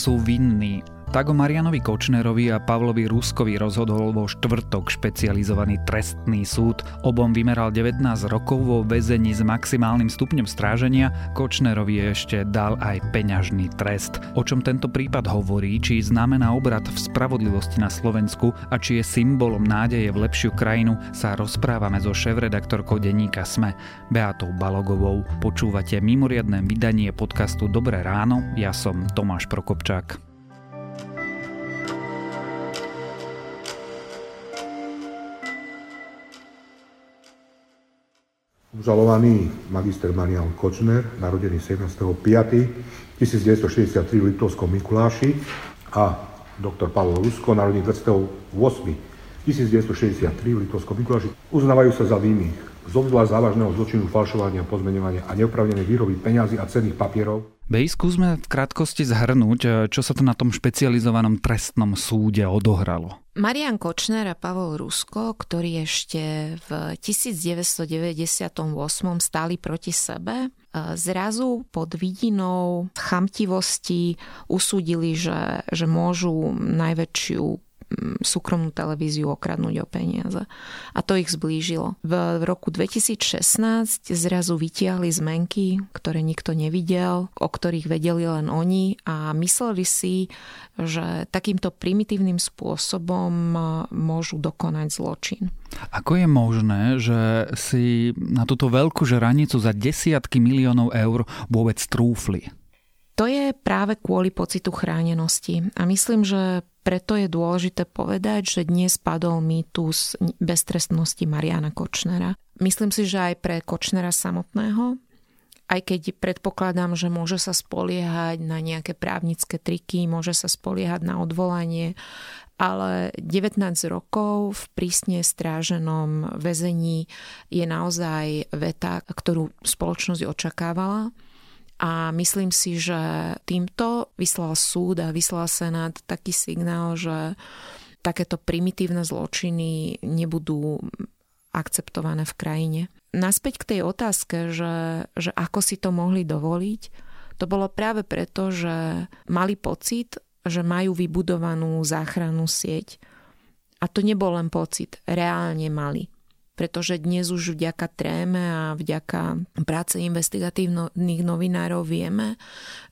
sú vinní. Tak o Marianovi Kočnerovi a Pavlovi Ruskovi rozhodol vo štvrtok špecializovaný trestný súd. Obom vymeral 19 rokov vo väzení s maximálnym stupňom stráženia. Kočnerovi ešte dal aj peňažný trest. O čom tento prípad hovorí, či znamená obrad v spravodlivosti na Slovensku a či je symbolom nádeje v lepšiu krajinu, sa rozprávame so šéf-redaktorkou denníka SME, Beatou Balogovou. Počúvate mimoriadne vydanie podcastu Dobré ráno, ja som Tomáš Prokopčák. Žalovaný magister Marian Kočner, narodený 17.5.1963 v Liptovskom Mikuláši a doktor Pavol Rusko, narodený 28.1963 v Liptovskom Mikuláši, uznávajú sa za vinných z obzvlášť závažného zločinu falšovania, pozmeňovania a neopravnenej výroby peňazí a cenných papierov. Bej, skúsme v krátkosti zhrnúť, čo sa to na tom špecializovanom trestnom súde odohralo. Marian Kočner a Pavol Rusko, ktorí ešte v 1998 stáli proti sebe, e, zrazu pod vidinou chamtivosti usúdili, že, že môžu najväčšiu súkromnú televíziu okradnúť o peniaze. A to ich zblížilo. V roku 2016 zrazu vytiahli zmenky, ktoré nikto nevidel, o ktorých vedeli len oni a mysleli si, že takýmto primitívnym spôsobom môžu dokonať zločin. Ako je možné, že si na túto veľkú žranicu za desiatky miliónov eur vôbec trúfli? To je práve kvôli pocitu chránenosti. A myslím, že preto je dôležité povedať, že dnes padol mýtus beztrestnosti Mariana Kočnera. Myslím si, že aj pre Kočnera samotného, aj keď predpokladám, že môže sa spoliehať na nejaké právnické triky, môže sa spoliehať na odvolanie, ale 19 rokov v prísne stráženom väzení je naozaj veta, ktorú spoločnosť očakávala a myslím si, že týmto vyslal súd a vyslal Senát taký signál, že takéto primitívne zločiny nebudú akceptované v krajine. Naspäť k tej otázke, že, že ako si to mohli dovoliť, to bolo práve preto, že mali pocit, že majú vybudovanú záchrannú sieť. A to nebol len pocit, reálne mali pretože dnes už vďaka tréme a vďaka práce investigatívnych novinárov vieme,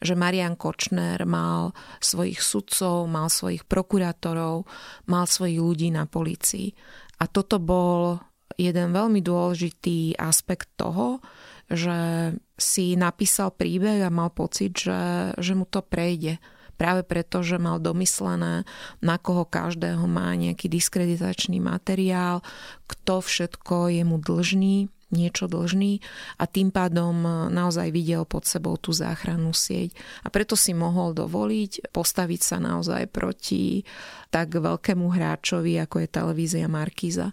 že Marian Kočner mal svojich sudcov, mal svojich prokurátorov, mal svojich ľudí na policii. A toto bol jeden veľmi dôležitý aspekt toho, že si napísal príbeh a mal pocit, že, že mu to prejde práve preto, že mal domyslené, na koho každého má nejaký diskreditačný materiál, kto všetko je mu dlžný, niečo dlžný a tým pádom naozaj videl pod sebou tú záchrannú sieť. A preto si mohol dovoliť postaviť sa naozaj proti tak veľkému hráčovi, ako je televízia Markíza.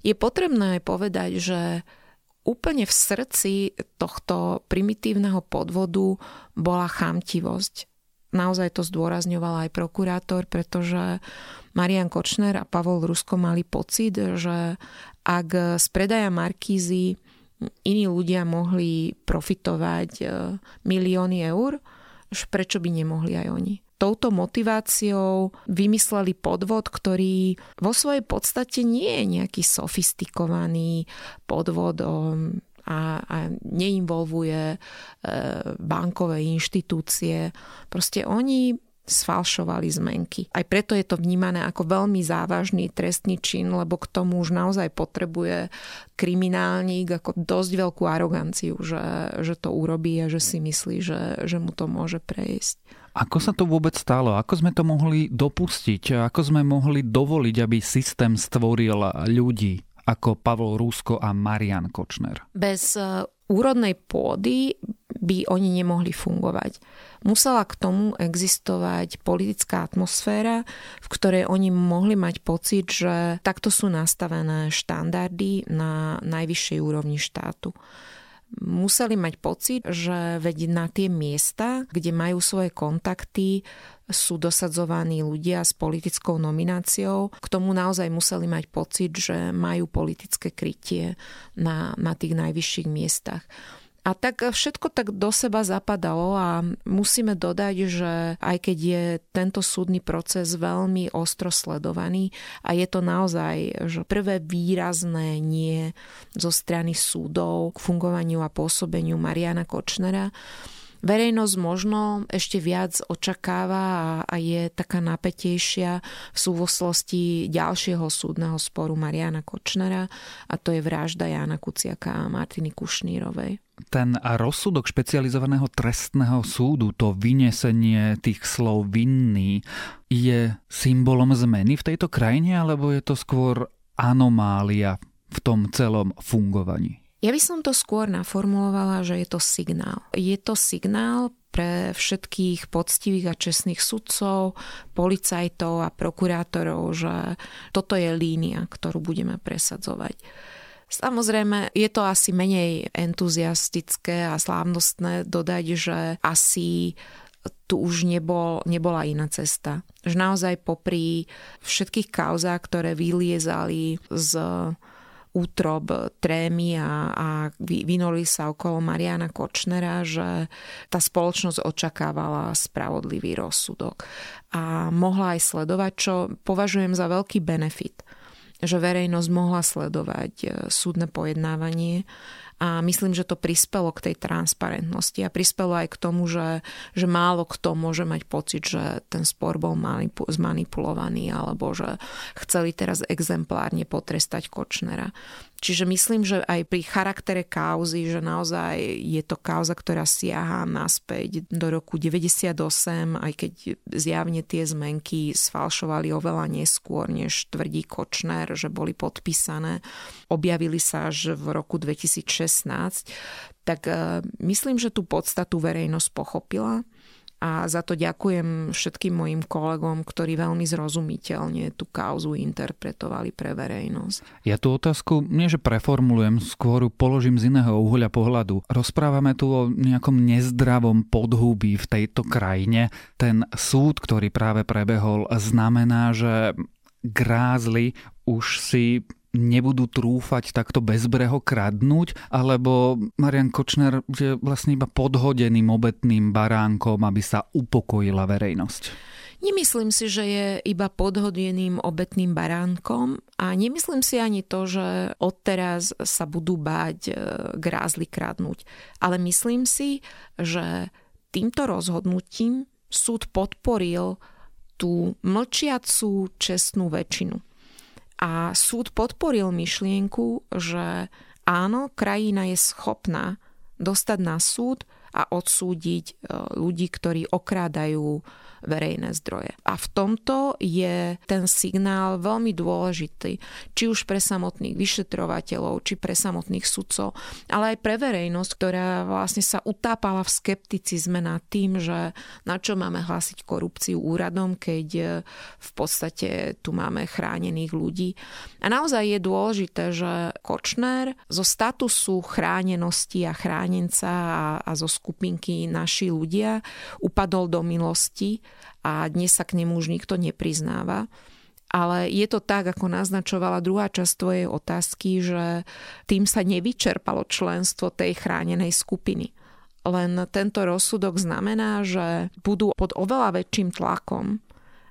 Je potrebné povedať, že úplne v srdci tohto primitívneho podvodu bola chamtivosť naozaj to zdôrazňoval aj prokurátor, pretože Marian Kočner a Pavol Rusko mali pocit, že ak z predaja Markízy iní ľudia mohli profitovať e, milióny eur, prečo by nemohli aj oni? touto motiváciou vymysleli podvod, ktorý vo svojej podstate nie je nejaký sofistikovaný podvod o a, a neinvolvuje e, bankové inštitúcie. Proste oni sfalšovali zmenky. Aj preto je to vnímané ako veľmi závažný trestný čin, lebo k tomu už naozaj potrebuje kriminálnik ako dosť veľkú aroganciu, že, že to urobí a že si myslí, že, že mu to môže prejsť. Ako sa to vôbec stalo? Ako sme to mohli dopustiť? Ako sme mohli dovoliť, aby systém stvoril ľudí? Ako Pavol Rúsko a Marian Kočner. Bez e, úrodnej pôdy by oni nemohli fungovať. Musela k tomu existovať politická atmosféra, v ktorej oni mohli mať pocit, že takto sú nastavené štandardy na najvyššej úrovni štátu museli mať pocit, že veď na tie miesta, kde majú svoje kontakty, sú dosadzovaní ľudia s politickou nomináciou. K tomu naozaj museli mať pocit, že majú politické krytie na, na tých najvyšších miestach. A tak všetko tak do seba zapadalo a musíme dodať, že aj keď je tento súdny proces veľmi ostro sledovaný a je to naozaj že prvé výrazné nie zo strany súdov k fungovaniu a pôsobeniu Mariana Kočnera, verejnosť možno ešte viac očakáva a, je taká napätejšia v súvislosti ďalšieho súdneho sporu Mariana Kočnera a to je vražda Jana Kuciaka a Martiny Kušnírovej. Ten rozsudok špecializovaného trestného súdu, to vynesenie tých slov vinný, je symbolom zmeny v tejto krajine, alebo je to skôr anomália v tom celom fungovaní? Ja by som to skôr naformulovala, že je to signál. Je to signál pre všetkých poctivých a čestných sudcov, policajtov a prokurátorov, že toto je línia, ktorú budeme presadzovať. Samozrejme, je to asi menej entuziastické a slávnostné dodať, že asi tu už nebol, nebola iná cesta. Že naozaj popri všetkých kauzách, ktoré vyliezali z útrob trémy a, a vynuli sa okolo Mariana Kočnera, že tá spoločnosť očakávala spravodlivý rozsudok a mohla aj sledovať, čo považujem za veľký benefit že verejnosť mohla sledovať e, súdne pojednávanie a myslím, že to prispelo k tej transparentnosti a prispelo aj k tomu, že, že málo kto môže mať pocit, že ten spor bol zmanipulovaný alebo že chceli teraz exemplárne potrestať Kočnera. Čiže myslím, že aj pri charaktere kauzy, že naozaj je to kauza, ktorá siaha naspäť do roku 98, aj keď zjavne tie zmenky sfalšovali oveľa neskôr, než tvrdí Kočner, že boli podpísané. Objavili sa až v roku 2016, tak eh, myslím, že tú podstatu verejnosť pochopila a za to ďakujem všetkým mojim kolegom, ktorí veľmi zrozumiteľne tú kauzu interpretovali pre verejnosť. Ja tú otázku nie, že preformulujem, skôr položím z iného uhľa pohľadu. Rozprávame tu o nejakom nezdravom podhubí v tejto krajine. Ten súd, ktorý práve prebehol, znamená, že grázli už si nebudú trúfať takto bezbreho kradnúť, alebo Marian Kočner je vlastne iba podhodeným obetným baránkom, aby sa upokojila verejnosť? Nemyslím si, že je iba podhodeným obetným baránkom a nemyslím si ani to, že odteraz sa budú báť e, grázli kradnúť. Ale myslím si, že týmto rozhodnutím súd podporil tú mlčiacú čestnú väčšinu a súd podporil myšlienku, že áno, krajina je schopná dostať na súd a odsúdiť e, ľudí, ktorí okrádajú verejné zdroje. A v tomto je ten signál veľmi dôležitý, či už pre samotných vyšetrovateľov, či pre samotných sudcov, ale aj pre verejnosť, ktorá vlastne sa utápala v skepticizme nad tým, že na čo máme hlásiť korupciu úradom, keď e, v podstate tu máme chránených ľudí. A naozaj je dôležité, že Kočner zo statusu chránenosti a chránenca a, a zo skupinky naši ľudia upadol do milosti a dnes sa k nemu už nikto nepriznáva. Ale je to tak, ako naznačovala druhá časť tvojej otázky, že tým sa nevyčerpalo členstvo tej chránenej skupiny. Len tento rozsudok znamená, že budú pod oveľa väčším tlakom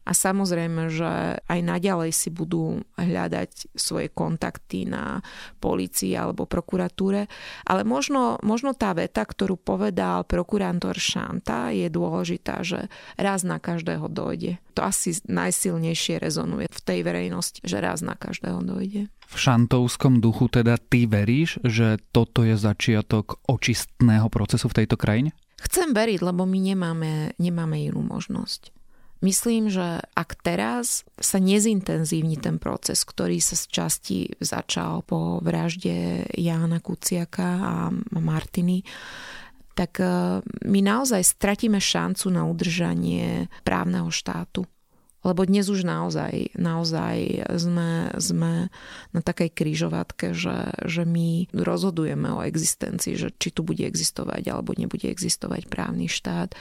a samozrejme, že aj naďalej si budú hľadať svoje kontakty na policii alebo prokuratúre. Ale možno, možno tá veta, ktorú povedal prokurátor Šanta, je dôležitá, že raz na každého dojde. To asi najsilnejšie rezonuje v tej verejnosti, že raz na každého dojde. V šantovskom duchu teda ty veríš, že toto je začiatok očistného procesu v tejto krajine? Chcem veriť, lebo my nemáme, nemáme inú možnosť. Myslím, že ak teraz sa nezintenzívni ten proces, ktorý sa z časti začal po vražde Jána Kuciaka a Martiny, tak e, my naozaj stratíme šancu na udržanie právneho štátu. Lebo dnes už naozaj, naozaj sme, sme na takej kryžovatke, že, že my rozhodujeme o existencii, že či tu bude existovať alebo nebude existovať právny štát.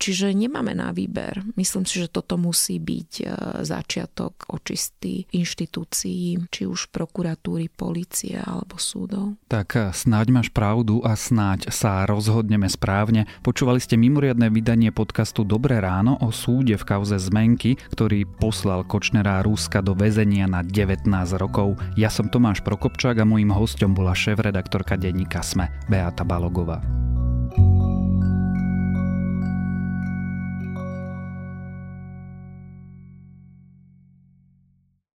Čiže nemáme na výber. Myslím si, že toto musí byť e, začiatok očistý inštitúcií, či už prokuratúry, policie alebo súdov. Tak e, snáď máš pravdu a snáď sa rozhodneme správne. Počúvali ste mimoriadne vydanie podcastu Dobré ráno o súde v kauze Zmenky, ktorý poslal Kočnera Rúska do väzenia na 19 rokov. Ja som Tomáš Prokopčák a môjim hostom bola šéf-redaktorka denníka Sme Beata Balogová.